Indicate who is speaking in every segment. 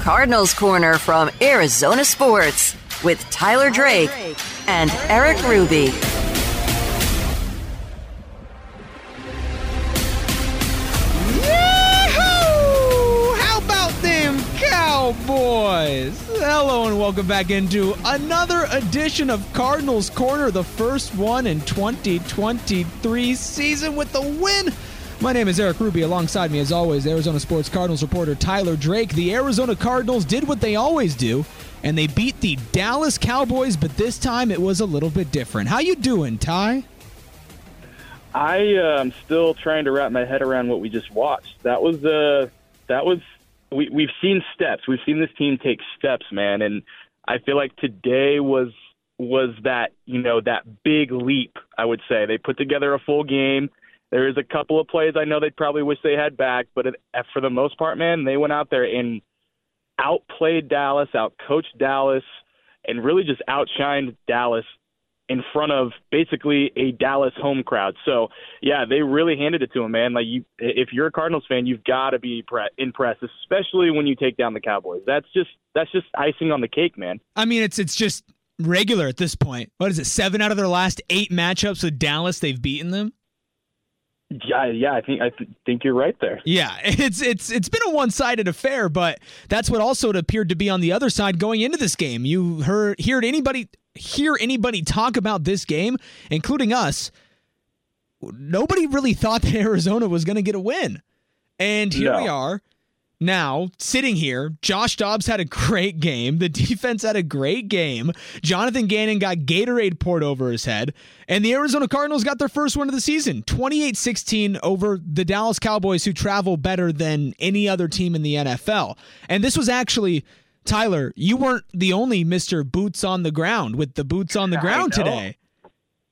Speaker 1: Cardinals Corner from Arizona Sports with Tyler Drake and Erik Ruby.
Speaker 2: How about them Cowboys? Hello and welcome back into another edition of Cardinals Corner, the first one in 2023 season with the win. My name is Erik Ruby. Alongside me, as always, Arizona Sports Cardinals reporter Tyler Drake. The Arizona Cardinals did what they always do, and they beat the Dallas Cowboys, but this time it was a little bit different. How you doing, Ty?
Speaker 3: I am um, still trying to wrap my head around what we just watched. That was uh, that was we we've seen steps. We've seen this team take steps, man, and I feel like today was was that you know that big leap. I would say they put together a full game. There is a couple of plays I know they probably wish they had back, but it, eh, for the most part, man, they went out there and outplayed Dallas, outcoached Dallas, and really just outshined Dallas in front of basically a Dallas home crowd. So yeah, they really handed it to him, man. Like you, if you're a Cardinals fan, you've got to be pre- impressed, especially when you take down the Cowboys. That's just that's just icing on the cake, man.
Speaker 2: I mean, it's it's just regular at this point. What is it? Seven out of their last eight matchups with Dallas, they've beaten them.
Speaker 3: Yeah, yeah, I think I th- think you're right there.
Speaker 2: Yeah, it's it's it's been a one-sided affair, but that's what also appeared to be on the other side going into this game. You heard heard anybody hear anybody talk about this game, including us. Nobody really thought that Arizona was going to get a win, and here
Speaker 3: No.
Speaker 2: we are. Now, sitting here, Josh Dobbs had a great game. The defense had a great game. Jonathan Gannon got Gatorade poured over his head. And the Arizona Cardinals got their first win of the season 28 16 over the Dallas Cowboys, who travel better than any other team in the NFL. And this was actually, Tyler, you weren't the only Mr. Boots on the ground with the boots on the ground today.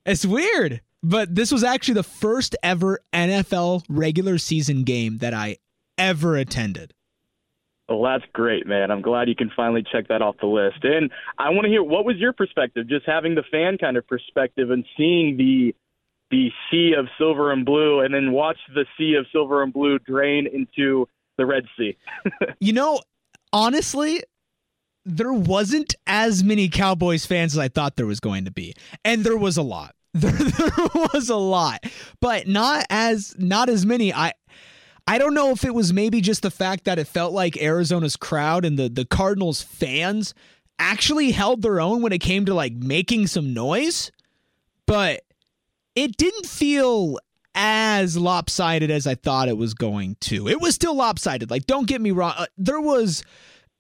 Speaker 2: It's weird. But this was actually the first ever NFL regular season game that I ever attended.
Speaker 3: Well, that's great, man. I'm glad you can finally check that off the list. And I want to hear what was your perspective, just having the fan kind of perspective and seeing the the sea of silver and blue, and then watch the sea of silver and blue drain into the Red Sea.
Speaker 2: You know, honestly, there wasn't as many Cowboys fans as I thought there was going to be. And there was a lot. There, there was a lot. But not as not as many. I I don't know if it was maybe just the fact that it felt like Arizona's crowd and the the Cardinals fans actually held their own when it came to like making some noise, but it didn't feel as lopsided as I thought it was going to. It was still lopsided. Like, don't get me wrong. Uh, there was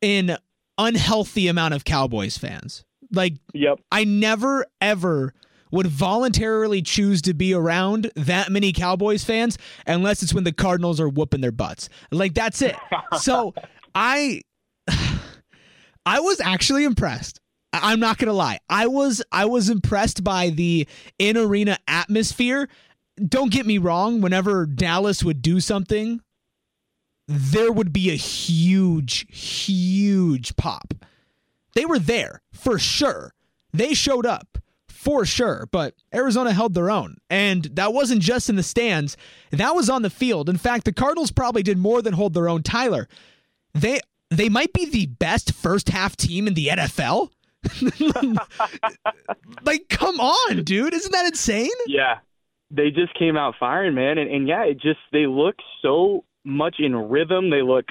Speaker 2: an unhealthy amount of Cowboys fans. Like,
Speaker 3: Yep.
Speaker 2: I never ever would voluntarily choose to be around that many Cowboys fans unless it's when the Cardinals are whooping their butts. Like that's it. So I I was actually impressed. I'm not gonna lie. I was I was impressed by the in arena atmosphere. Don't get me wrong, whenever Dallas would do something, there would be a huge, huge pop. They were there for sure. They showed up for sure, but Arizona held their own. And that wasn't just in the stands, that was on the field. In fact, the Cardinals probably did more than hold their own. Tyler, they they might be the best first half team in the NFL. like, come on, dude. Isn't that insane?
Speaker 3: Yeah, they just came out firing, man, and, and yeah, it just they look so much in rhythm. They look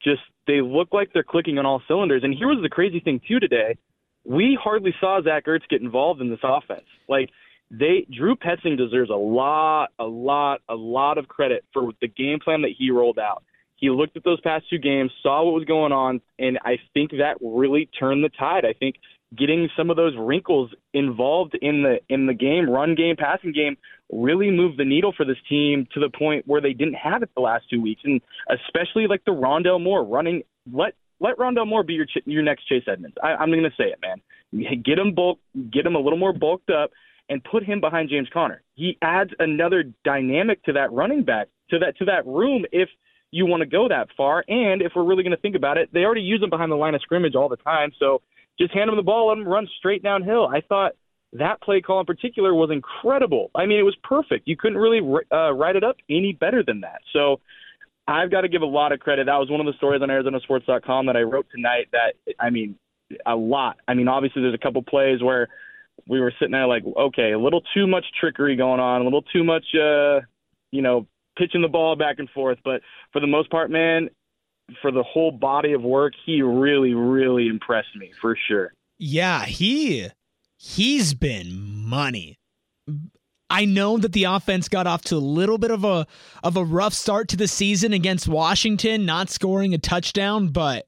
Speaker 3: just they look like they're clicking on all cylinders. And here was the crazy thing too today: we hardly saw Zach Ertz get involved in this offense. Like they, Drew Petzing deserves a lot, a lot, a lot of credit for the game plan that he rolled out. He looked at those past two games, saw what was going on, and I think that really turned the tide. I think getting some of those wrinkles involved in the in the game, run game, passing game, really moved the needle for this team to the point where they didn't have it the last two weeks, and especially like the Rondale Moore running. Let let Rondale Moore be your ch- your next Chase Edmonds. I, I'm going to say it, man. Get him bulk, get him a little more bulked up, and put him behind James Conner. He adds another dynamic to that running back to that to that room if you want to go that far. And if we're really going to think about it, they already use him behind the line of scrimmage all the time. So just hand him the ball, let him run straight downhill. I thought that play call in particular was incredible. I mean, it was perfect. You couldn't really uh, write it up any better than that. So I've got to give a lot of credit. That was one of the stories on ArizonaSports.com that I wrote tonight. That I mean, a lot. I mean, obviously, there's a couple plays where we were sitting there like, okay, a little too much trickery going on, a little too much, uh, you know, pitching the ball back and forth. But for the most part, man, for the whole body of work, he really, really impressed me for sure.
Speaker 2: Yeah, he he's been money. I know that the offense got off to a little bit of a of a rough start to the season against Washington, not scoring a touchdown, but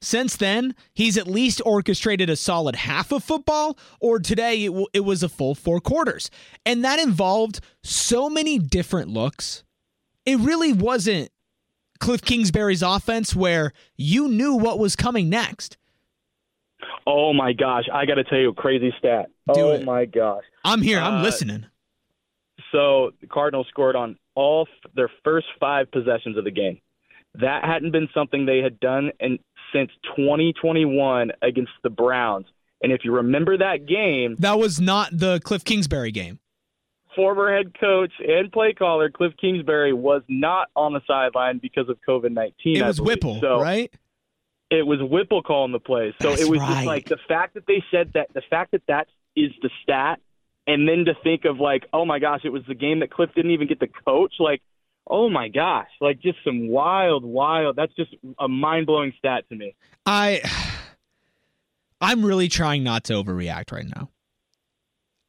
Speaker 2: since then, he's at least orchestrated a solid half of football, or today it, w- it was a full four quarters. And that involved so many different looks. It really wasn't Cliff Kingsbury's offense where you knew what was coming next.
Speaker 3: Oh my gosh, I got to tell you a crazy stat.
Speaker 2: Do
Speaker 3: oh
Speaker 2: it.
Speaker 3: my gosh.
Speaker 2: I'm here, I'm
Speaker 3: Uh,
Speaker 2: listening.
Speaker 3: So the Cardinals scored on all f- their first five possessions of the game. That hadn't been something they had done in, since 2021 against the Browns. And if you remember that game,
Speaker 2: That was not the Cliff Kingsbury game.
Speaker 3: former head coach and play caller Cliff Kingsbury was not on the sideline because of COVID 19.
Speaker 2: It was Whipple,
Speaker 3: so
Speaker 2: right?
Speaker 3: It was Whipple calling the plays. So
Speaker 2: That's
Speaker 3: it was
Speaker 2: right.
Speaker 3: just like the fact that they said that, the fact that that is the stat, and then to think of like, oh my gosh, it was the game that Cliff didn't even get the coach. Like, oh my gosh, like just some wild, wild. That's just a mind blowing stat to me.
Speaker 2: I I'm really trying not to overreact right now.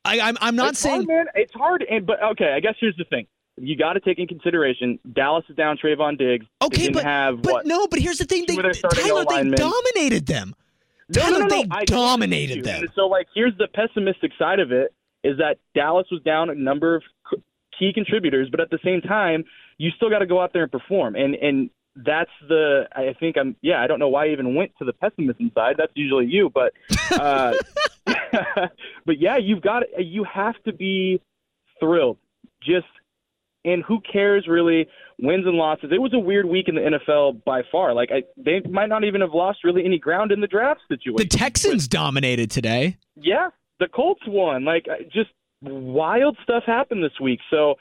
Speaker 2: I, I'm I'm not
Speaker 3: it's
Speaker 2: saying
Speaker 3: hard, man. It's hard, and but okay. I guess here's the thing: you got to take in consideration Dallas is down Trevon Diggs.
Speaker 2: Okay, but
Speaker 3: have
Speaker 2: but
Speaker 3: what?
Speaker 2: no, but here's the thing: they
Speaker 3: Two of their starting
Speaker 2: Tyler they dominated them.
Speaker 3: No,
Speaker 2: Tyler,
Speaker 3: no, no, no.
Speaker 2: they
Speaker 3: I-
Speaker 2: dominated them.
Speaker 3: And so, like, here's the pessimistic side of it: is that Dallas was down a number of key contributors, but at the same time, you still got to go out there and perform. And and that's the I think I'm yeah I don't know why I even went to the pessimism side. That's usually you, but uh, but yeah, you've got you have to be thrilled. Just and who cares really wins and losses. It was a weird week in the NFL by far. Like I, they might not even have lost really any ground in the draft situation.
Speaker 2: The Texans dominated today.
Speaker 3: Yeah, the Colts won. Like just wild stuff happened this week. So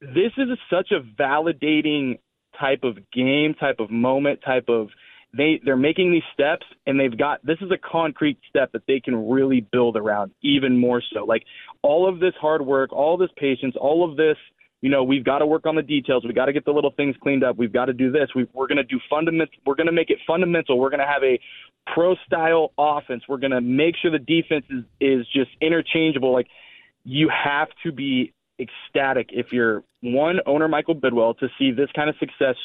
Speaker 3: this is such a validating type of game, type of moment, type of they they're making these steps and they've got this is a concrete step that they can really build around even more so. Like all of this hard work, all this patience, all of this you know, we've got to work on the details. We've got to get the little things cleaned up. We've got to do this. We, we're going to do fundamental. We're going to make it fundamental. We're going to have a pro style offense. We're going to make sure the defense is, is just interchangeable. Like you have to be ecstatic if you're one owner Michael Bidwill to see this kind of success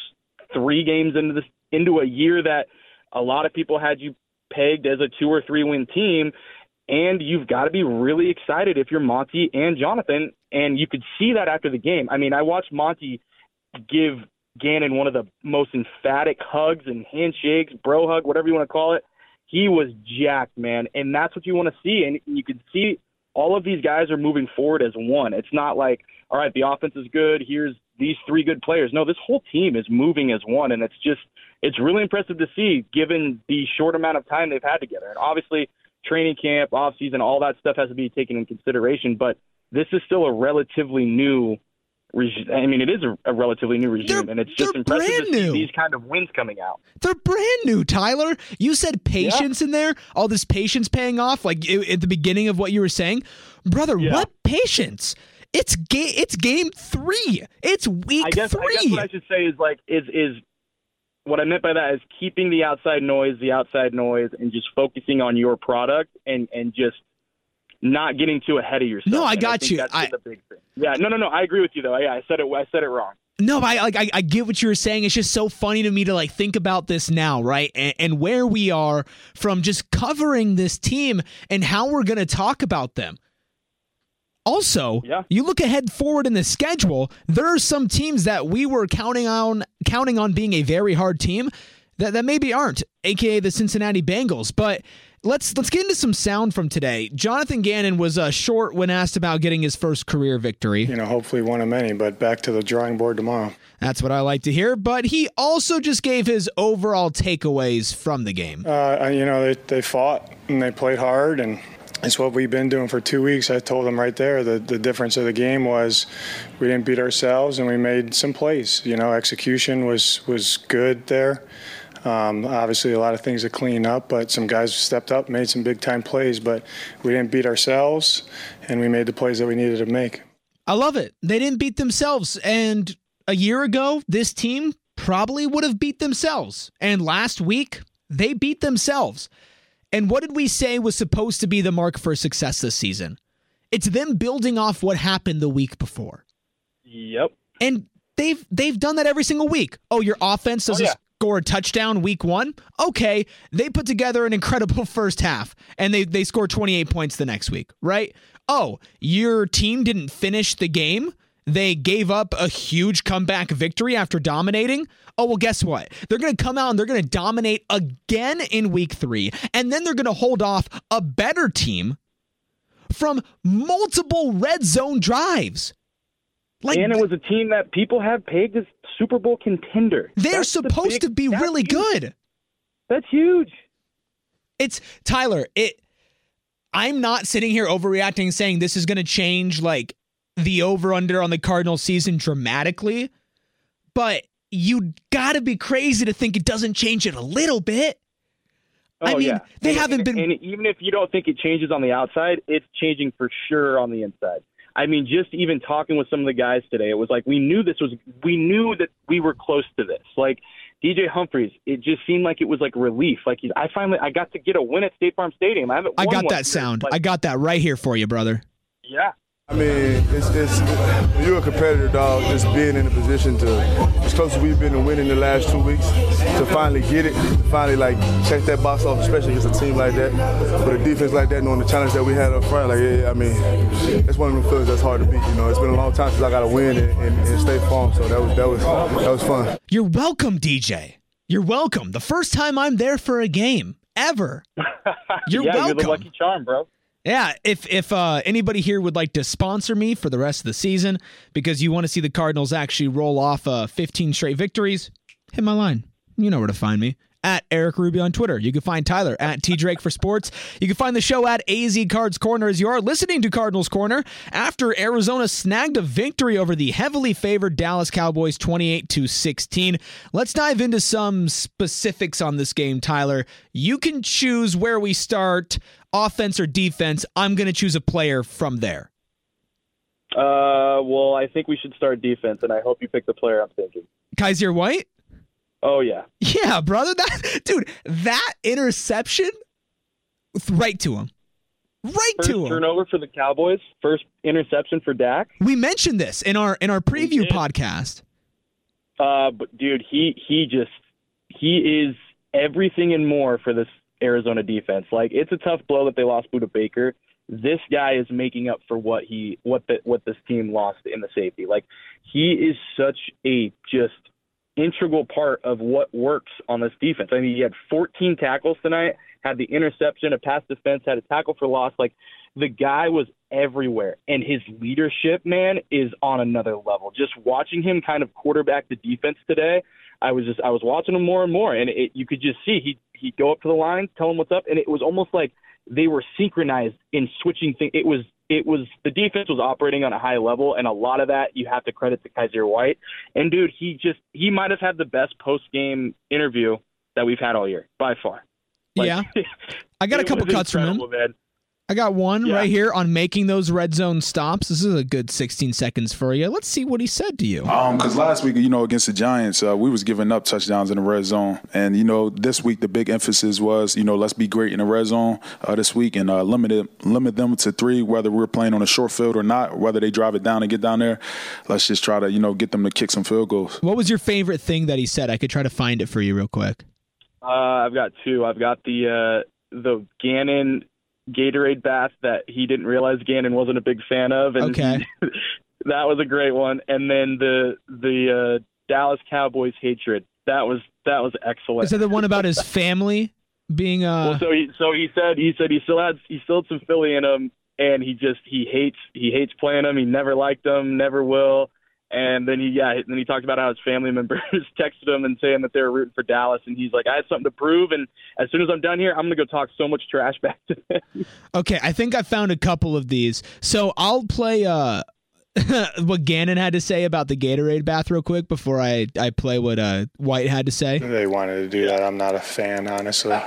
Speaker 3: three games into this into a year that a lot of people had you pegged as a two or three win team. And you've got to be really excited if you're Monti and Jonathan. And you could see that after the game. I mean, I watched Monti give Gannon one of the most emphatic hugs and handshakes, bro hug, whatever you want to call it. He was jacked, man. And that's what you want to see. And you can see all of these guys are moving forward as one. It's not like, all right, the offense is good. Here's these three good players. No, this whole team is moving as one. And it's just, it's really impressive to see given the short amount of time they've had together. And obviously, training camp, off season, all that stuff has to be taken in consideration. But this is still a relatively new regime. I mean, it is a, a relatively new regime,
Speaker 2: They're-
Speaker 3: and it's just impressive
Speaker 2: brand
Speaker 3: to see these kind of wins coming out.
Speaker 2: They're brand new, Tyler. You said patience in there. All this patience paying off, like i- at the beginning of what you were saying, brother.
Speaker 3: Yeah.
Speaker 2: What patience? It's game. It's game three. It's week
Speaker 3: I guess, I
Speaker 2: three.
Speaker 3: guess what I should say is like is is what I meant by that is keeping the outside noise, the outside noise, and just focusing on your product and and just not getting too ahead of yourself.
Speaker 2: No, I got
Speaker 3: think
Speaker 2: you.
Speaker 3: That's
Speaker 2: I-
Speaker 3: the big thing. Yeah, no, no, no. I agree with you though. Yeah, I said it. I said it wrong.
Speaker 2: No, but I like I, I get what you were saying. It's just so funny to me to like think about this now, right? And, and where we are from just covering this team and how we're going to talk about them. Also,
Speaker 3: Yeah.
Speaker 2: you look ahead forward in the schedule. There are some teams that we were counting on counting on being a very hard team that, that maybe aren't, aka the Cincinnati Bengals. But let's let's get into some sound from today. Jonathan Gannon was uh, short when asked about getting his first career victory.
Speaker 4: you know, hopefully one of many, but back to the drawing board tomorrow.
Speaker 2: That's what I like to hear. But he also just gave his overall takeaways from the game.
Speaker 4: Uh, you know, they, they fought and they played hard, and it's what we've been doing for two weeks. I told them right there that the difference of the game was we didn't beat ourselves and we made some plays. You know, execution was was good there. Um, obviously, a lot of things to clean up, but some guys stepped up, made some big time plays. But we didn't beat ourselves, and we made the plays that we needed to make.
Speaker 2: I love it. They didn't beat themselves, and a year ago, this team probably would have beat themselves. And last week, they beat themselves. And what did we say was supposed to be the mark for success this season? It's them building off what happened the week before.
Speaker 3: Yep.
Speaker 2: And they've they've done that every single week. Oh, your offense doesn't
Speaker 3: Oh, yeah.
Speaker 2: Score a touchdown week one? Okay. They put together an incredible first half and they they score 28 points the next week, right? Oh, your team didn't finish the game. They gave up a huge comeback victory after dominating. Oh, well, guess what? They're going to come out and they're going to dominate again in week three. And then they're going to hold off a better team from multiple red zone drives. Like,
Speaker 3: and it was a team that people have pegged as Super Bowl contender.
Speaker 2: they're
Speaker 3: That's the
Speaker 2: supposed
Speaker 3: big-
Speaker 2: to be really
Speaker 3: huge.
Speaker 2: good.
Speaker 3: That's huge.
Speaker 2: It's Tyler, it I'm not sitting here overreacting saying this is going to change like the over under on the Cardinals season dramatically, but you got to be crazy to think it doesn't change it a little bit. Oh, I
Speaker 3: Oh,
Speaker 2: mean,
Speaker 3: yeah.
Speaker 2: they
Speaker 3: And-
Speaker 2: haven't
Speaker 3: and-
Speaker 2: been
Speaker 3: And even if you don't think it changes on the outside, it's changing for sure on the inside. I mean, just even talking with some of the guys today, it was like we knew this was, we knew that we were close to this. Like DJ Humphries, it just seemed like it was like relief. Like I finally, I got to get a win at State Farm Stadium. I haven't.
Speaker 2: I got that sound.
Speaker 3: Like,
Speaker 2: I got that right here for you, brother.
Speaker 3: yeah.
Speaker 5: I mean, it's, it's you're a competitor, dog. Just being in a position to, as close as we've been to winning the last two weeks, to finally get it, to finally like check that box off, especially against a team like that, with a defense like that, knowing the challenge that we had up front. Like, yeah, I mean, it's one of them feelings that's hard to beat. You know, it's been a long time since I got a win in, in, in State Farm, so that was that was that was fun.
Speaker 2: You're welcome, DJ. You're welcome. The first time I'm there for a game ever. You're
Speaker 3: yeah,
Speaker 2: welcome.
Speaker 3: you're the lucky charm, bro.
Speaker 2: Yeah, if if uh, anybody here would like to sponsor me for the rest of the season because you want to see the Cardinals actually roll off uh, 15 straight victories, hit my line. You know where to find me. At Erik Ruby on Twitter. You can find Tyler at T Drake for Sports. You can find the show at AZ Cards Corner as you are listening to Cardinals Corner after Arizona snagged a victory over the heavily favored Dallas Cowboys 28 to 16. Let's dive into some specifics on this game, Tyler. You can choose where we start, offense or defense. I'm going to choose a player from there.
Speaker 3: Uh, well, I think we should start defense, and I hope you pick the player I'm thinking.
Speaker 2: Kyzir White?
Speaker 3: Oh yeah,
Speaker 2: Yeah, brother. That dude, that interception right to him. Right
Speaker 3: first
Speaker 2: to him.
Speaker 3: turnover for the Cowboys, first interception for Dak.
Speaker 2: We mentioned this in our in our preview podcast.
Speaker 3: Uh, but dude, he he just he is everything and more for this Arizona defense. Like it's a tough blow that they lost Budda Baker. This guy is making up for what he what the what this team lost in the safety. Like he is such a just integral part of what works on this defense. I mean, he had 14 tackles tonight, had the interception, a pass defense, had a tackle for loss. Like the guy was everywhere, and his leadership, man, is on another level. Just watching him kind of quarterback the defense today, I was just I was watching him more and more, and it, you could just see he he'd go up to the line, tell him what's up, and it was almost like they were synchronized in switching things. It was it was the defense was operating on a high level, and a lot of that you have to credit to Kyzir White. And dude, he just he might have had the best post game interview that we've had all year by far. Like,
Speaker 2: yeah. I got a couple cuts from him.
Speaker 3: Man.
Speaker 2: I got one
Speaker 3: Yeah.
Speaker 2: right here on making those red zone stops. This is a good 16 seconds for you. Let's see what he said to you.
Speaker 6: Um, because last week, you know, against the Giants, uh, we was giving up touchdowns in the red zone, and you know, this week the big emphasis was, you know, let's be great in the red zone uh, this week and uh, limit it, limit them to three, whether we're playing on a short field or not, whether they drive it down and get down there. Let's just try to, you know, get them to kick some field goals.
Speaker 2: What was your favorite thing that he said? I could try to find it for you real quick.
Speaker 3: Uh, I've got two. I've got the uh, the Gannon Gatorade bath that he didn't realize Gannon wasn't a big fan of, and
Speaker 2: Okay.
Speaker 3: that was a great one. And then the the uh, Dallas Cowboys hatred that was that was excellent.
Speaker 2: Is that the one about his family being uh
Speaker 3: well, so he so he said he said he still had he still had some Philly in him, and he just he hates he hates playing them. He never liked them, never will. And then he, yeah, then he talked about how his family members texted him and saying that they were rooting for Dallas, and he's like, I have something to prove, and as soon as I'm done here, I'm gonna go talk so much trash back to them.
Speaker 2: Okay, I think I found a couple of these. So I'll play uh what Gannon had to say about the Gatorade bath real quick before I, I play what uh, White had to say.
Speaker 4: They wanted to do that. I'm not a fan, honestly.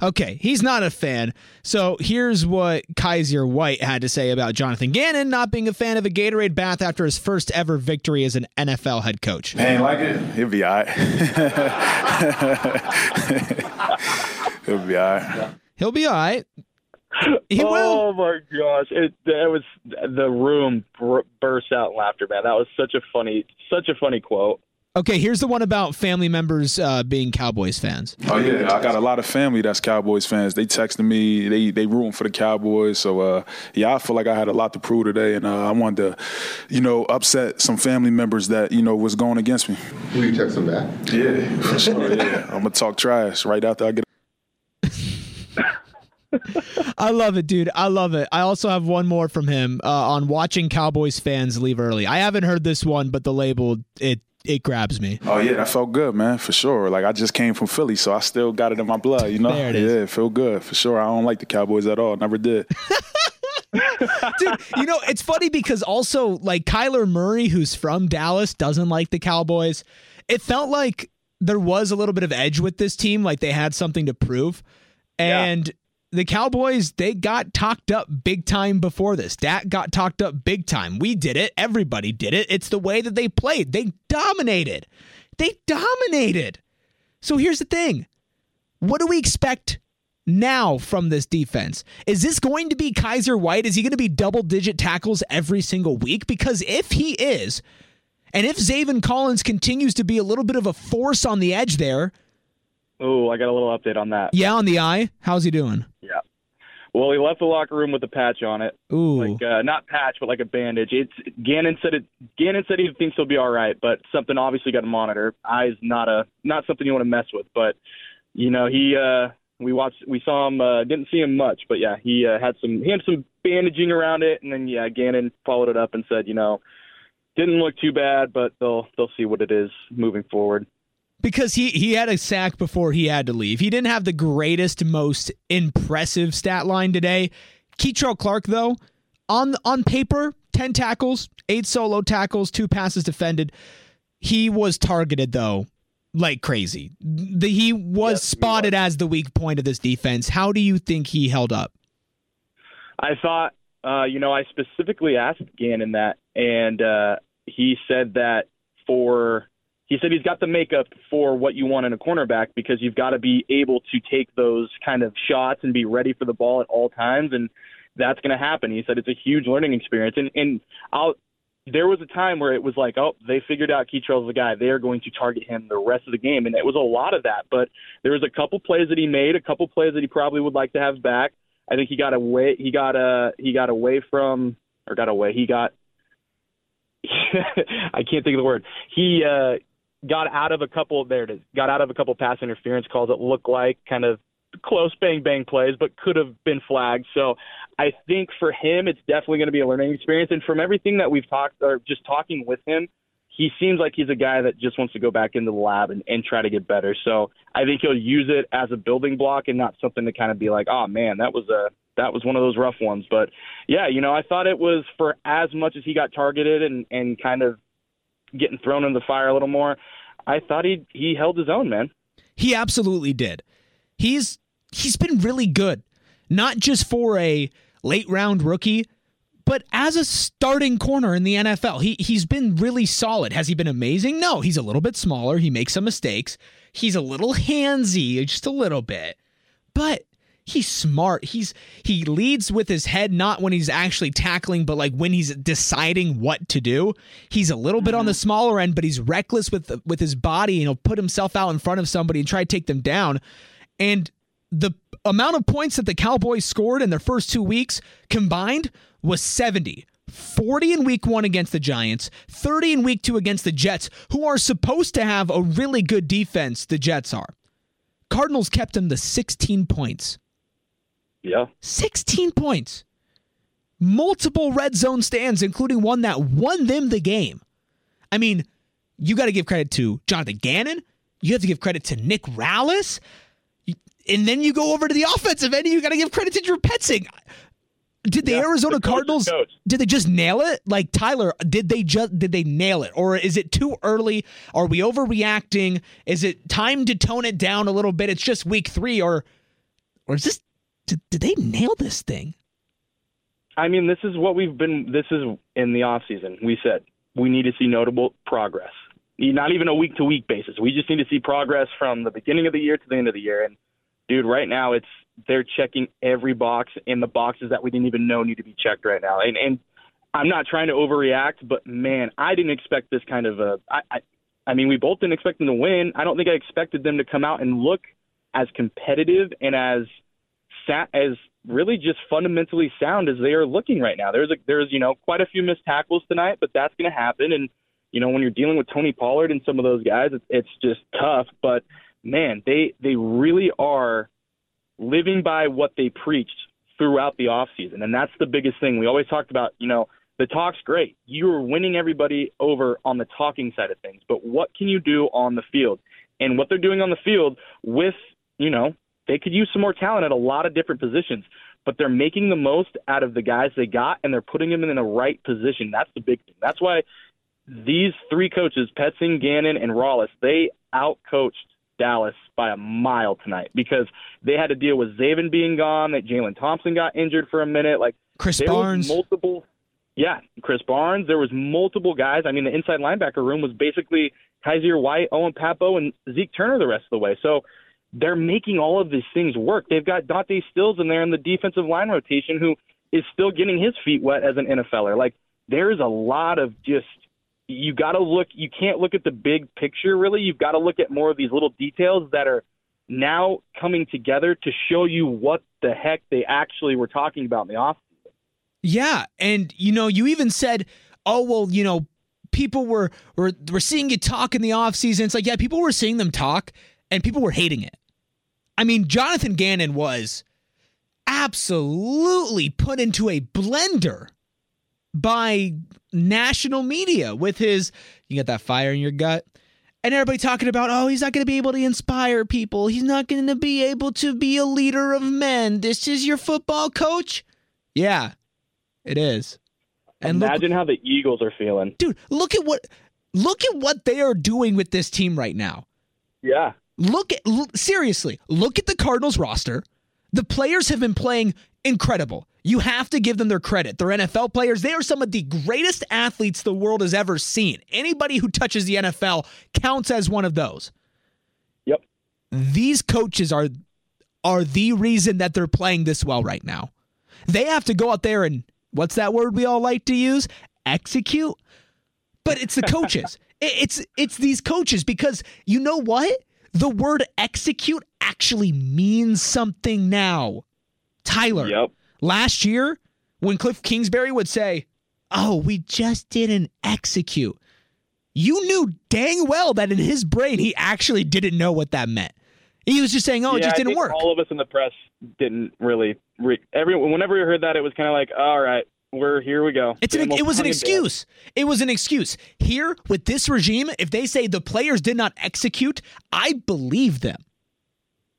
Speaker 2: Okay, he's not a fan. So here's what Kyzir White had to say about Jonathan Gannon not being a fan of a Gatorade bath after his first ever victory as an NFL head coach.
Speaker 6: Ain't like it. He'll be all right. He'll be all right.
Speaker 2: He'll be all right. He
Speaker 3: oh my gosh, it that was the room br- burst out in laughter, man. That was such a funny, such a funny quote.
Speaker 2: Okay, here's the one about family members uh, being Cowboys fans.
Speaker 6: Oh yeah, I got a lot of family that's Cowboys fans. They texting me, they they rooting for the Cowboys. So uh, yeah, I feel like I had a lot to prove today, and uh, I wanted to, you know, upset some family members that you know was going against me.
Speaker 7: Will you text them back?
Speaker 6: Yeah, for sure. Yeah, I'm gonna talk trash right after I get.
Speaker 2: I love it, dude. I love it. I also have one more from him uh, on watching Cowboys fans leave early. I haven't heard this one, but the label it it grabs me.
Speaker 6: Oh yeah, that felt good, man, for sure. Like I just came from Philly, so I still got it in my blood. You know,
Speaker 2: There it is.
Speaker 6: yeah, it feel good for sure. I don't like the Cowboys at all. Never did.
Speaker 2: Dude, you know, it's funny because also like Kyler Murray, who's from Dallas, doesn't like the Cowboys. It felt like there was a little bit of edge with this team, like they had something to prove. And the Cowboys, they got talked up big time before this. Dak got talked up big time. We did it. Everybody did it. It's the way that they played. They dominated. They dominated. So here's the thing. What do we expect now from this defense? Is this going to be Kyzir White? Is he going to be double digit tackles every single week? Because if he is, and if Zaven Collins continues to be a little bit of a force on the edge there,
Speaker 3: Oh, I got a little update on that.
Speaker 2: yeah, on the eye, how's he doing?
Speaker 3: Yeah. Well, he left the locker room with a patch on it,
Speaker 2: Ooh.
Speaker 3: like uh, not patch, but like a bandage. It's Gannon said it. Gannon said he thinks he'll be all right, but something obviously got to monitor. Eyes not a not something you want to mess with, but you know he. uh we watched, we saw him, uh, didn't see him much, but yeah, he uh, had some, he had some bandaging around it, and then yeah, Gannon followed it up and said, you know, didn't look too bad, but they'll they'll see what it is moving forward.
Speaker 2: Because he he had a sack before he had to leave. He didn't have the greatest, most impressive stat line today. Kei'Trel Clark, though, on on paper, ten tackles, eight solo tackles, two passes defended. He was targeted though, like crazy. The, he was
Speaker 3: Yes, he
Speaker 2: spotted as the weak point of this defense. How do you think he held up?
Speaker 3: I thought, uh, you know, I specifically asked Gannon that, and uh, he said that for he said he's got the makeup for what you want in a cornerback because you've got to be able to take those kind of shots and be ready for the ball at all times, and that's going to happen. He said it's a huge learning experience, and and I'll. There was a time where it was like, oh, they figured out Kei'Trel's the guy. They are going to target him the rest of the game, and it was a lot of that. But there was a couple plays that he made, a couple plays that he probably would like to have back. I think he got away. He got uh he got away from or got away. He got. I can't think of the word. He uh got out of a couple. There it is. Got out of a couple pass interference calls that looked like kind of close bang bang plays, but could have been flagged. So I think for him, it's definitely going to be a learning experience. And from everything that we've talked or just talking with him, he seems like he's a guy that just wants to go back into the lab and, and try to get better. So I think he'll use it as a building block and not something to kind of be like, oh man, that was a that was one of those rough ones. But yeah, you know, I thought it was for as much as he got targeted and and kind of getting thrown in the fire a little more. I thought he he held his own, man.
Speaker 2: He absolutely did. He's he's been really good, not just for a late round rookie, but as a starting corner in the NFL. He he's been really solid. Has he been amazing? No, he's a little bit smaller. He makes some mistakes. He's a little handsy, just a little bit. But he's smart. He's he leads with his head not when he's actually tackling, but like when he's deciding what to do. He's a little bit on the mm-hmm. smaller end, but he's reckless with with his body and he'll put himself out in front of somebody and try to take them down. And the amount of points that the Cowboys scored in their first two weeks combined was 70. 40 in week one against the Giants, 30 in week two against the Jets, who are supposed to have a really good defense, the Jets are. Cardinals kept them to 16 points.
Speaker 3: Yeah.
Speaker 2: 16 points. Multiple red zone stands, including one that won them the game. I mean, you got to give credit to Jonathan Gannon. You have to give credit to Nick Rallis. And then you go over to the offensive end and you got to give credit to Drew Petzing. Did the
Speaker 3: Yeah,
Speaker 2: Arizona
Speaker 3: the
Speaker 2: Cardinals
Speaker 3: coach.
Speaker 2: did they just nail it? Like Tyler, did they just did they nail it or is it too early? Are we overreacting? Is it time to tone it down a little bit? It's just week 3 or or is this did, did they nail this thing?
Speaker 3: I mean, this is what we've been. This is in the off season. We said we need to see notable progress. Not even a week to week basis. We just need to see progress from the beginning of the year to the end of the year. And dude, right now it's they're checking every box in the boxes that we didn't even know need to be checked right now. And and I'm not trying to overreact, but man, I didn't expect this kind of a. I I, I mean, we both didn't expect them to win. I don't think I expected them to come out and look as competitive and as sa- as really just fundamentally sound as they are looking right now. There's a, there's you know quite a few missed tackles tonight, but that's going to happen. And you know when you're dealing with Tony Pollard and some of those guys, it's, it's just tough. But man, they they really are living by what they preached throughout the off season, and that's the biggest thing. We always talked about you know the talk's great. You're winning everybody over on the talking side of things, but what can you do on the field? And what they're doing on the field with you know they could use some more talent at a lot of different positions, but they're making the most out of the guys they got and they're putting them in the right position. That's the big thing. That's why these three coaches, Petzing, Gannon, and Rallis, they outcoached Dallas by a mile tonight because they had to deal with Zaven being gone, that Jalen Thompson got injured for a minute. Like Krys
Speaker 2: Barnes.
Speaker 3: multiple yeah, Krys Barnes. There was multiple guys. I mean, the inside linebacker room was basically Kyzir White, Owen Pappoe, and Zeke Turner the rest of the way. So they're making all of these things work. They've got Dante Stills in there in the defensive line rotation who is still getting his feet wet as an NFLer. Like there's a lot of just you got to look. You can't look at the big picture really. You've got to look at more of these little details that are now coming together to show you what the heck they actually were talking about in the off.
Speaker 2: Yeah, and you know, you even said, "Oh, well, you know, people were were were seeing you talk in the offseason." It's like, yeah, people were seeing them talk and people were hating it. I mean, Jonathan Gannon was absolutely put into a blender by national media with his you got that fire in your gut? And everybody talking about oh he's not going to be able to inspire people. He's not going to be able to be a leader of men. This is your football coach. Yeah it is. And look,
Speaker 3: Imagine how the Eagles are feeling.
Speaker 2: dude look at what look at what they are doing with this team right now.
Speaker 3: Yeah.
Speaker 2: Look at l- seriously look at the cardinals roster. The players have been playing incredible. You have to give them their credit. They're nfl players. They are some of the greatest athletes the world has ever seen. Anybody who touches the nfl counts as one of those.
Speaker 3: Yep.
Speaker 2: these coaches are are the reason that they're playing this well right now. They have to go out there and what's that word we all like to use? Execute? But it's the coaches. It's it's these coaches because you know what the word execute actually means something now tyler
Speaker 3: Yep.
Speaker 2: last year when cliff kingsbury would say oh we just didn't execute you knew dang well that in his brain he actually didn't know what that meant he was just saying oh it just didn't work
Speaker 3: All of us in the press didn't really. Re- every whenever we heard that, it was kind of like, all right, we're here. We go.
Speaker 2: It's an, it was an excuse. It was an excuse. Here with this regime, if they say the players did not execute, I believe them.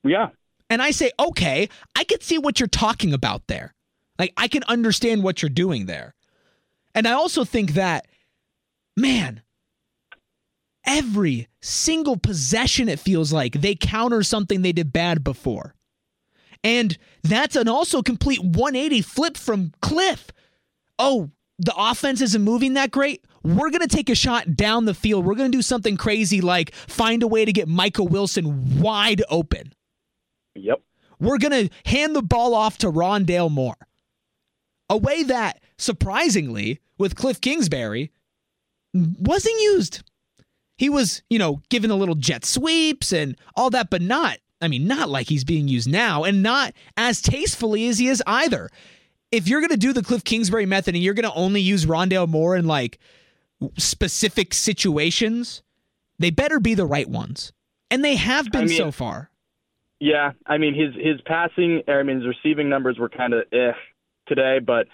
Speaker 3: Yeah.
Speaker 2: And I say, okay, I can see what you're talking about there. Like, I can understand what you're doing there. And I also think that, man, every single possession, it feels like they counter something they did bad before. And that's an also complete 180 flip from Cliff. Oh, the offense isn't moving that great. We're going to take a shot down the field. We're going to do something crazy like find a way to get Michael Wilson wide open.
Speaker 3: Yep.
Speaker 2: We're going to hand the ball off to Rondale Moore. A way that, surprisingly, with Cliff Kingsbury, wasn't used. He was, you know, given a little jet sweeps and all that, but not, I mean, not like he's being used now and not as tastefully as he is either. If you're going to do the Cliff Kingsbury method and you're going to only use Rondale Moore in like specific situations, they better be the right ones. And they have been
Speaker 3: I mean-
Speaker 2: so far.
Speaker 3: Yeah. I mean, his his passing, I mean, his receiving numbers were kind of eh today, but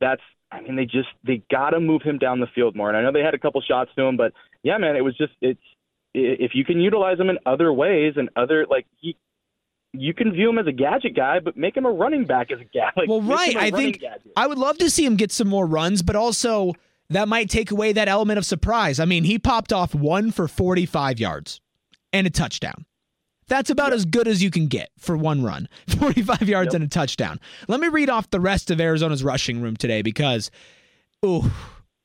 Speaker 3: that's. I mean, they just they got to move him down the field more. And I know they had a couple shots to him, but yeah, man, it was just it's if you can utilize him in other ways and other like he you can view him as a gadget guy, but make him a running back as a guy. Like,
Speaker 2: well, right. I think gadget. I would love to see him get some more runs, but also that might take away that element of surprise. I mean, he popped off one for 45 yards and a touchdown. That's about as good as you can get for one run 45 yards yep. and a touchdown. Let me read off the rest of Arizona's rushing room today because, ooh,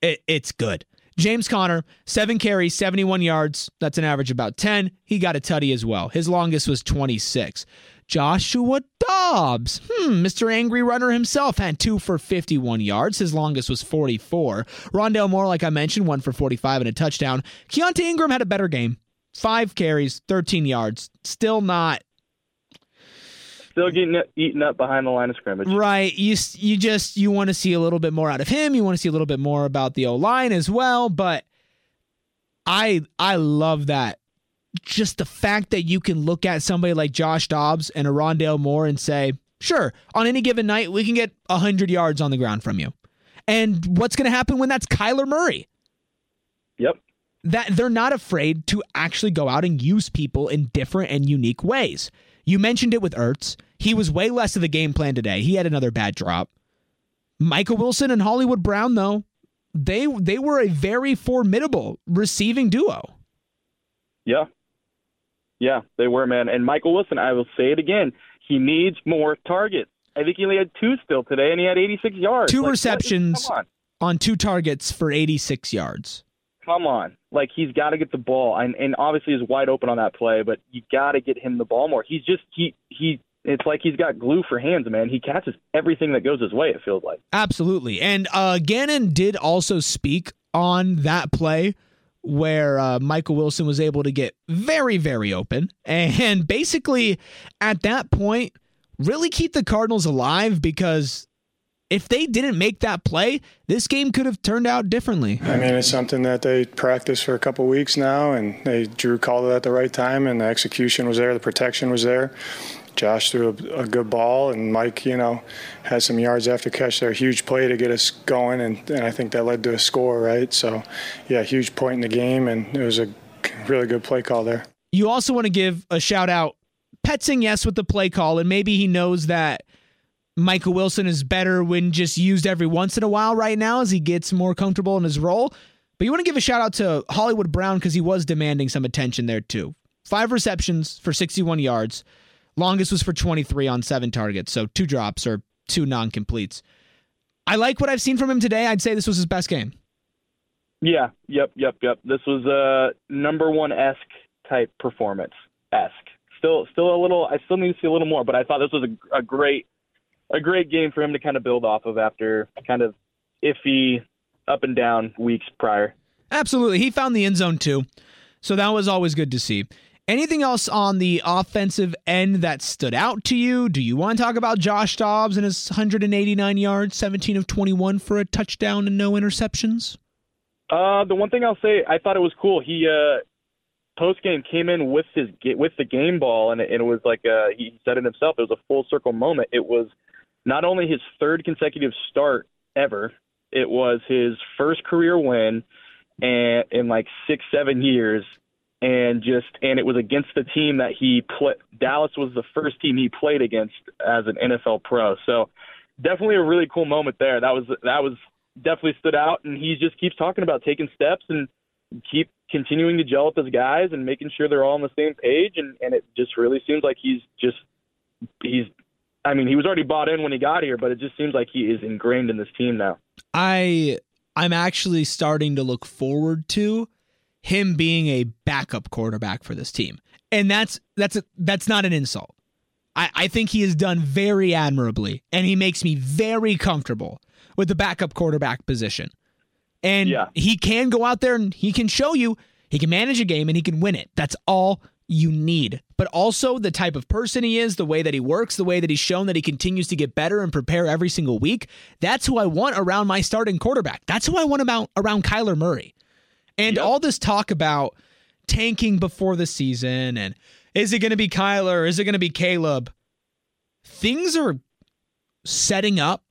Speaker 2: it, it's good. James Conner, seven carries, 71 yards. That's an average about 10. He got a tutty as well. His longest was 26. Joshua Dobbs, hmm, Mr. Angry Runner himself had two for 51 yards. His longest was 44. Rondale Moore, like I mentioned, one for 45 and a touchdown. Keaontay Ingram had a better game. Five carries, 13 yards. Still not
Speaker 3: still getting eaten up behind the line of scrimmage.
Speaker 2: Right. You you just you want to see a little bit more out of him. You want to see a little bit more about the O line as well. But I I love that. Just the fact that you can look at somebody like Josh Dobbs and a Rondale Moore and say, sure, on any given night we can get hundred yards on the ground from you. And what's going to happen when that's Kyler Murray?
Speaker 3: Yep.
Speaker 2: That they're not afraid to actually go out and use people in different and unique ways. You mentioned it with Ertz. He was way less of the game plan today. He had another bad drop. Michael Wilson and Hollywood Brown, though, they they were a very formidable receiving duo.
Speaker 3: Yeah. Yeah, they were, man. And Michael Wilson, I will say it again, he needs more targets. I think he only had two still today, and he had 86 yards.
Speaker 2: Two like, receptions on. on two targets for 86 yards
Speaker 3: come on. Like he's got to get the ball, and and obviously is wide open on that play, but you got to get him the ball more. He's just he he. It's like he's got glue for hands, man. He catches everything that goes his way. It feels like
Speaker 2: absolutely. And uh, Gannon did also speak on that play where uh, Michael Wilson was able to get very, very open. And basically, at that point, really keep the Cardinals alive because if they didn't make that play, this game could have turned out differently.
Speaker 4: I mean, it's something that they practiced for a couple weeks now, and they Drew called it at the right time, and the execution was there, the protection was there. Josh threw a, a, good ball, and Mike, you know, had some yards after catch there. Huge play to get us going, and, and I think that led to a score, right? So, yeah, huge point in the game, and it was a really good play call there.
Speaker 2: You also want to give a shout out, Petzing, yes, with the play call, and maybe he knows that Michael Wilson is better when just used every once in a while right now as he gets more comfortable in his role. But you want to give a shout out to Hollywood Brown because he was demanding some attention there too. Five receptions for 61 yards. Longest was for 23 on seven targets. So two drops or two non completes. I like what I've seen from him today. I'd say this was his best game.
Speaker 3: Yeah, yep, yep, yep. This was a number one esque type performance. Esque. Still, still a little. I still need to see a little more, but I thought this was a, a great a great game for him to kind of build off of after kind of iffy up and down weeks prior.
Speaker 2: Absolutely. He found the end zone too. So that was always good to see. Anything else on the offensive end that stood out to you? Do you want to talk about Josh Dobbs and his 189 yards, 17 of 21 for a touchdown and no interceptions?
Speaker 3: Uh, the one thing I'll say, I thought it was cool. He uh, post game came in with his with the game ball, and it, and it was like uh, he said it himself. It was a full circle moment. It was not only his third consecutive start ever, it was his first career win and in like six, seven years. And just and it was against the team that he played. Dallas was the first team he played against as an NFL pro. So definitely a really cool moment there. That was that was definitely stood out. And he just keeps talking about taking steps and keep continuing to gel with his guys and making sure they're all on the same page. And and it just really seems like he's just he's I mean, he was already bought in when he got here, but it just seems like he is ingrained in this team now.
Speaker 2: I I'm actually starting to look forward to him being a backup quarterback for this team. And that's that's a, that's not an insult. I, I think he has done very admirably, and he makes me very comfortable with the backup quarterback position. And yeah. he can go out there and he can show you he can manage a game and he can win it. That's all you need, but also the type of person he is, the way that he works, the way that he's shown that he continues to get better and prepare every single week. That's who I want around my starting quarterback. That's who I want about around Kyler Murray. And yep. all this talk about tanking before the season and is it going to be Kyler? Is it going to be Caleb? Things are setting up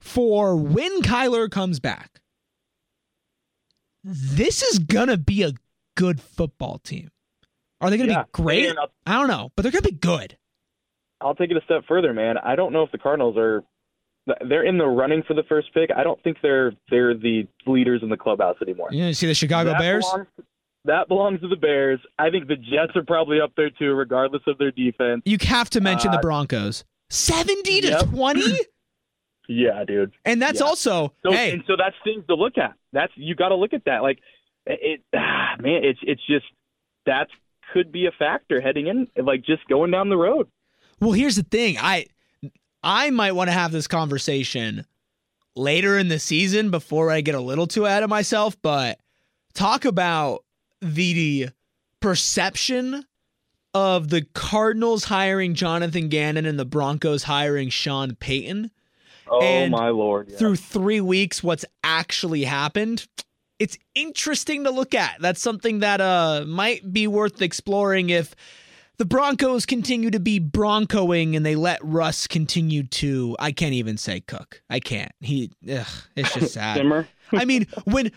Speaker 2: for when Kyler comes back. this is gonna be a good football team. Are they gonna
Speaker 3: Yeah.
Speaker 2: be great?
Speaker 3: I'll-
Speaker 2: don't know, but they're gonna be good.
Speaker 3: I'll take it a step further, man. I don't know if the Cardinals are they're in the running for the first pick. I don't think they're they're the leaders in the clubhouse anymore.
Speaker 2: You see the Chicago
Speaker 3: that
Speaker 2: Bears?
Speaker 3: Belongs, that belongs to the Bears. I think the Jets are probably up there too, regardless of their defense.
Speaker 2: You have to mention the
Speaker 3: Uh,
Speaker 2: Broncos. 70 to
Speaker 3: yep.
Speaker 2: 20?
Speaker 3: Yeah, dude.
Speaker 2: And that's
Speaker 3: Yeah.
Speaker 2: also,
Speaker 3: So
Speaker 2: hey,
Speaker 3: and so that's things to look at. That's you got to look at that. Like it, ah, man, it's it's just that could be a factor heading in, like just going down the road.
Speaker 2: well, here's the thing. I I might want to have this conversation later in the season before I get a little too ahead of myself, but talk about the perception of the Cardinals hiring Jonathan Gannon and the Broncos hiring Sean Payton.
Speaker 3: Oh
Speaker 2: And
Speaker 3: my lord! yeah.
Speaker 2: through three weeks what's actually happened it's interesting to look at that's something that uh might be worth exploring if the broncos continue to be broncoing and they let russ continue to i can't even say cook i can't he ugh, it's just sad
Speaker 3: Simmer.
Speaker 2: i mean when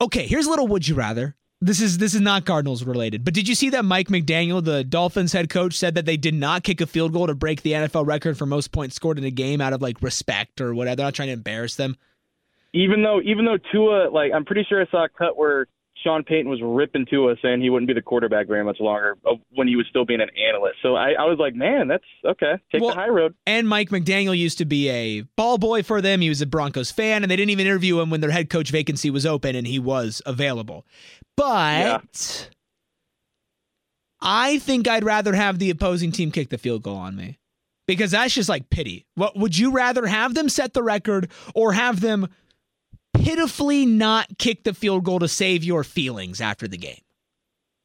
Speaker 2: okay here's a little would you rather this is this is not Cardinals related, but did you see that Mike McDaniel, the Dolphins head coach, said that they did not kick a field goal to break the NFL record for most points scored in a game out of like respect or whatever. They're not trying to embarrass them.
Speaker 3: Even though even though Tua, like I'm pretty sure I saw a cut where Sean Payton was ripping Tua, saying he wouldn't be the quarterback very much longer when he was still being an analyst. So I, I was like, man, that's okay. Take
Speaker 2: Well,
Speaker 3: the high road.
Speaker 2: And Mike McDaniel used to be a ball boy for them. He was a Broncos fan, and they didn't even interview him when their head coach vacancy was open and he was available. But I think I'd rather have the opposing team kick the field goal on me because that's just like pity. What would you rather have them set the record or have them pitifully not kick the field goal to save your feelings after the game?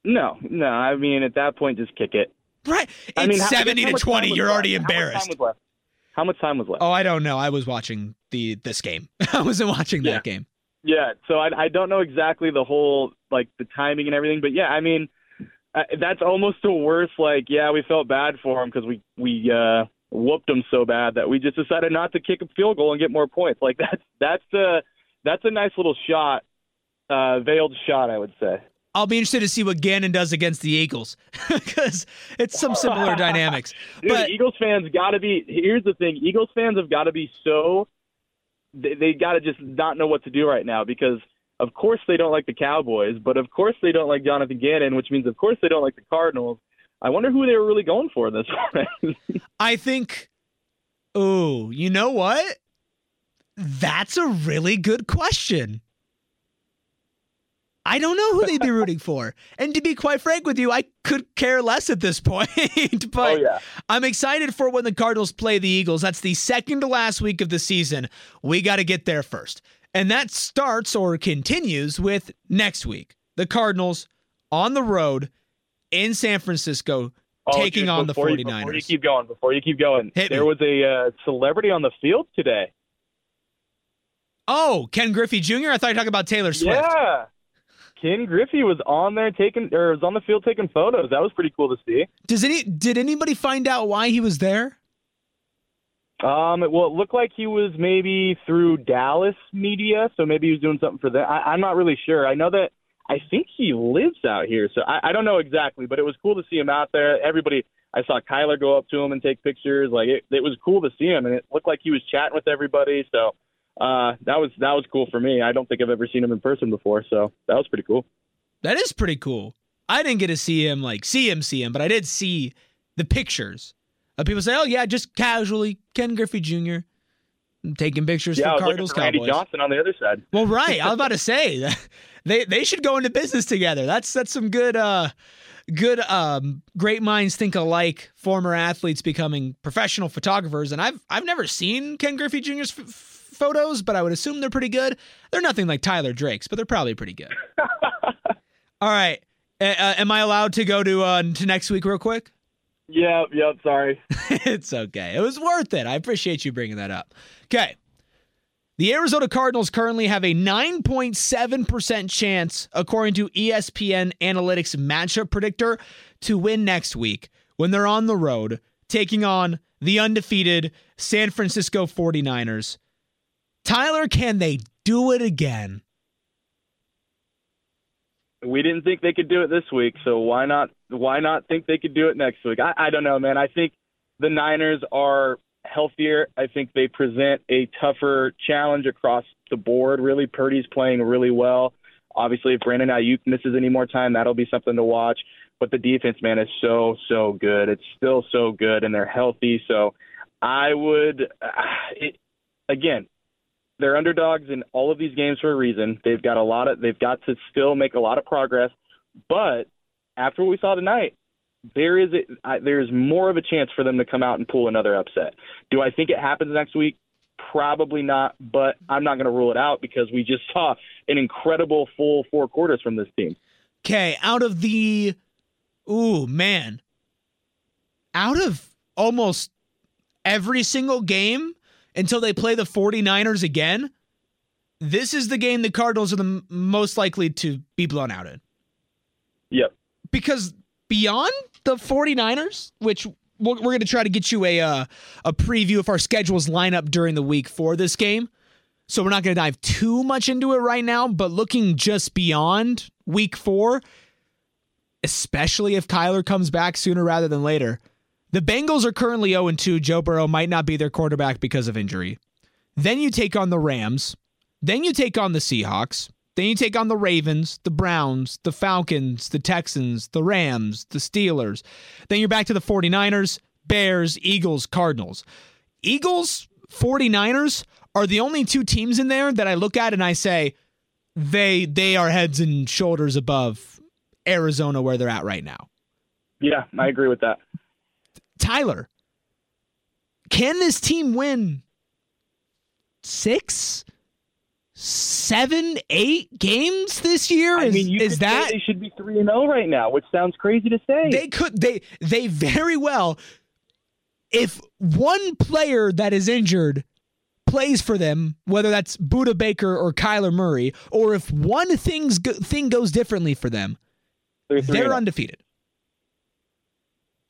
Speaker 3: No, no. I mean, at that point, just kick it.
Speaker 2: Right. It's
Speaker 3: I mean,
Speaker 2: 70
Speaker 3: how
Speaker 2: to 20. You're
Speaker 3: left?
Speaker 2: already
Speaker 3: How much
Speaker 2: embarrassed.
Speaker 3: How much time was left?
Speaker 2: Oh, I don't know. I was watching the this game. I wasn't watching
Speaker 3: Yeah.
Speaker 2: that game.
Speaker 3: Yeah, so I, I don't know exactly the whole like the timing and everything, but yeah, I mean uh, that's almost the worst. Like, yeah, we felt bad for him because we we uh, whooped him so bad that we just decided not to kick a field goal and get more points. Like that's that's a that's a nice little shot, uh, veiled shot, I would say.
Speaker 2: I'll be interested to see what Gannon does against the Eagles because it's some similar dynamics.
Speaker 3: Dude,
Speaker 2: But
Speaker 3: Eagles fans got to be. Here's the thing: Eagles fans have got to be so. They, they got to just not know what to do right now because, of course, they don't like the Cowboys, but of course they don't like Jonathan Gannon, which means, of course, they don't like the Cardinals. I wonder who they were really going for this one.
Speaker 2: I think, oh, you know what? That's a really good question. I don't know who they'd be rooting for. And to be quite frank with you, I could care less at this point. but
Speaker 3: oh yeah,
Speaker 2: I'm excited for when the Cardinals play the Eagles. That's the second to last week of the season. We got to get there first. And that starts or continues with next week. The Cardinals on the road in San Francisco
Speaker 3: Oh,
Speaker 2: taking
Speaker 3: dude,
Speaker 2: on the
Speaker 3: before
Speaker 2: 49ers.
Speaker 3: You, before you keep going, before you keep going,
Speaker 2: Hit
Speaker 3: there
Speaker 2: me.
Speaker 3: was a uh, celebrity on the field today.
Speaker 2: Oh, Ken Griffey Jr. I thought you were talking about Taylor Swift.
Speaker 3: Yeah. Ken Griffey was on there taking, or was on the field taking photos. That was pretty cool to see.
Speaker 2: Does any did anybody find out why he was there?
Speaker 3: Um, well, it looked like he was maybe through Dallas media, so maybe he was doing something for them. I, I'm not really sure. I know that I think he lives out here, so I, I don't know exactly, but it was cool to see him out there. Everybody, I saw Kyler go up to him and take pictures. Like it, it was cool to see him, and it looked like he was chatting with everybody. So uh, that was that was cool for me. I don't think I've ever seen him in person before, so that was pretty cool.
Speaker 2: That is pretty cool. I didn't get to see him like see him see him, but I did see the pictures. Uh, people say, "Oh yeah, just casually Ken Griffey Jr. taking pictures
Speaker 3: Yeah,
Speaker 2: for
Speaker 3: was
Speaker 2: Cardinals
Speaker 3: for Randy
Speaker 2: Cowboys."
Speaker 3: Johnson on the other side.
Speaker 2: Well, right. I was about to say they they should go into business together. That's that's some good uh good um great minds think alike former athletes becoming professional photographers and I've I've never seen Ken Griffey Jr.'s f- photos, but I would assume they're pretty good. They're nothing like Tyler Drake's, but they're probably pretty good. All right. Uh, am I allowed to go to uh to next week real quick?
Speaker 3: Yep, yep. Sorry.
Speaker 2: it's okay. It was worth it. I appreciate you bringing that up. Okay. The Arizona Cardinals currently have a 9.7% chance, according to ESPN Analytics matchup predictor, to win next week when they're on the road taking on the undefeated San Francisco 49ers. Tyler, can they do it again?
Speaker 3: we didn't think they could do it this week, so why not? Why not think they could do it next week? I, I don't know, man. I think the Niners are healthier. I think they present a tougher challenge across the board. Really, Purdy's playing really well. Obviously, if Brandon Aiyuk misses any more time, that'll be something to watch. But the defense, man, is so so good. It's still so good, and they're healthy. So I would, uh, it, again, they're underdogs in all of these games for a reason. They've got a lot of, they've got to still make a lot of progress. But after what we saw tonight, there is a, I, there's more of a chance for them to come out and pull another upset. Do I think it happens next week? Probably not, but I'm not going to rule it out because we just saw an incredible full four quarters from this team.
Speaker 2: Okay, out of the, ooh man, out of almost every single game until they play the 49ers again, this is the game the Cardinals are the m- most likely to be blown out in.
Speaker 3: Yep.
Speaker 2: Because beyond the 49ers, which we're, we're going to try to get you a uh, a preview of our schedules line up during the week for this game. So we're not going to dive too much into it right now, but looking just beyond week 4, especially if Kyler comes back sooner rather than later. The Bengals are currently 0 2. Joe Burrow might not be their quarterback because of injury. Then you take on the Rams. Then you take on the Seahawks. Then you take on the Ravens, the Browns, the Falcons, the Texans, the Rams, the Steelers. Then you're back to the 49ers, Bears, Eagles, Cardinals. Eagles, 49ers are the only two teams in there that I look at and I say they they are heads and shoulders above Arizona where they're at right now.
Speaker 3: Yeah, I agree with that.
Speaker 2: Tyler, can this team win six, seven, eight games this year?
Speaker 3: I mean,
Speaker 2: is, is that
Speaker 3: they should be three and zero right now, which sounds crazy to say.
Speaker 2: They could. They they very well. If one player that is injured plays for them, whether that's Budda Baker or Kyler Murray, or if one thing's go, thing goes differently for them,
Speaker 3: they're,
Speaker 2: they're oh. undefeated.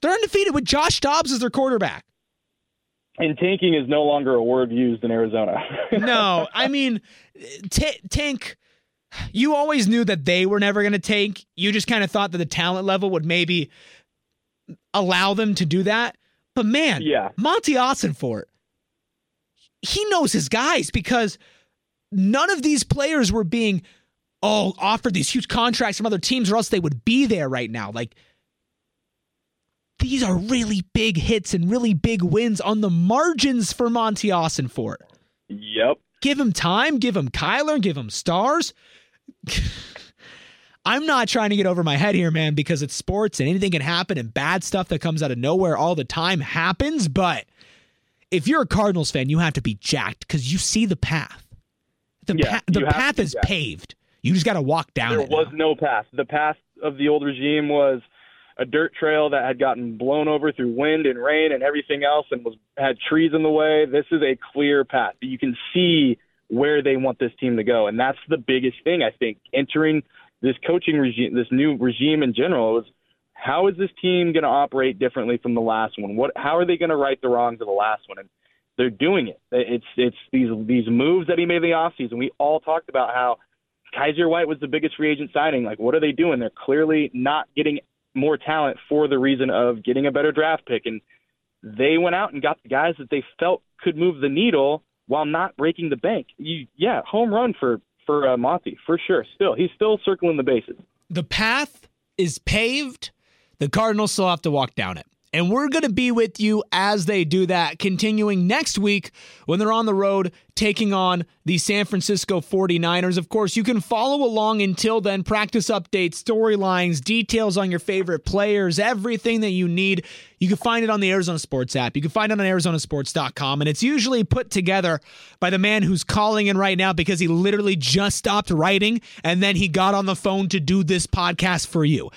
Speaker 2: They're undefeated with Josh Dobbs as their quarterback.
Speaker 3: And tanking is no longer a word used in Arizona.
Speaker 2: no, I mean, t- tank. You always knew that they were never going to tank. You just kind of thought that the talent level would maybe allow them to do that. But man,
Speaker 3: yeah.
Speaker 2: Monti Ossenfort, he knows his guys because none of these players were being oh offered these huge contracts from other teams, or else they would be there right now. Like these are really big hits and really big wins on the margins for Monti Ossenfort.
Speaker 3: Yep.
Speaker 2: Give him time, give him Kyler, give him stars. I'm not trying to get over my head here, man, because it's sports and anything can happen and bad stuff that comes out of nowhere all the time happens. But if you're a Cardinals fan, you have to be jacked because you see the path. The,
Speaker 3: yeah,
Speaker 2: pa- the path is jacked. paved. You just got to walk down
Speaker 3: there
Speaker 2: it.
Speaker 3: There was
Speaker 2: now.
Speaker 3: no path. The path of the old regime was a dirt trail that had gotten blown over through wind and rain and everything else and was had trees in the way. This is a clear path. You can see where they want this team to go. And that's the biggest thing I think entering this coaching regime, this new regime in general is how is this team going to operate differently from the last one? What how are they going to right the wrongs of the last one? And they're doing it. It's it's these these moves that he made in the offseason. We all talked about how Kyzir White was the biggest free agent signing. Like what are they doing? They're clearly not getting more talent for the reason of getting a better draft pick. And they went out and got the guys that they felt could move the needle while not breaking the bank. You, yeah, home run for for uh, Monti for sure. Still, he's still circling the bases.
Speaker 2: The path is paved. The Cardinals still have to walk down it. And we're going to be with you as they do that, continuing next week when they're on the road taking on the San Francisco 49ers. Of course, you can follow along until then. Practice updates, storylines, details on your favorite players, everything that you need. You can find it on the Arizona Sports app. You can find it on ArizonaSports.com. And it's usually put together by the man who's calling in right now because he literally just stopped writing and then he got on the phone to do this podcast for you.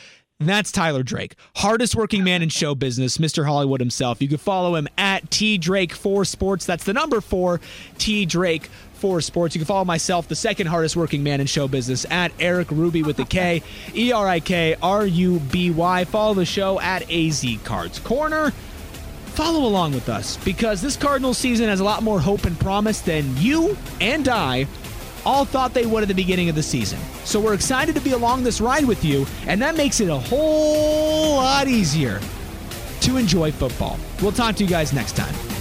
Speaker 2: That's Tyler Drake, hardest working man in show business, Mr. Hollywood himself. You can follow him at T Drake for Sports. That's the number four T Drake for Sports. You can follow myself, the second hardest working man in show business, at Erik Ruby with the K, E R I K R U B Y. Follow the show at AZ Cards Corner. Follow along with us because this Cardinal season has a lot more hope and promise than you and I all thought they would at the beginning of the season. So we're excited to be along this ride with you, and that makes it a whole lot easier to enjoy football. We'll talk to you guys next time.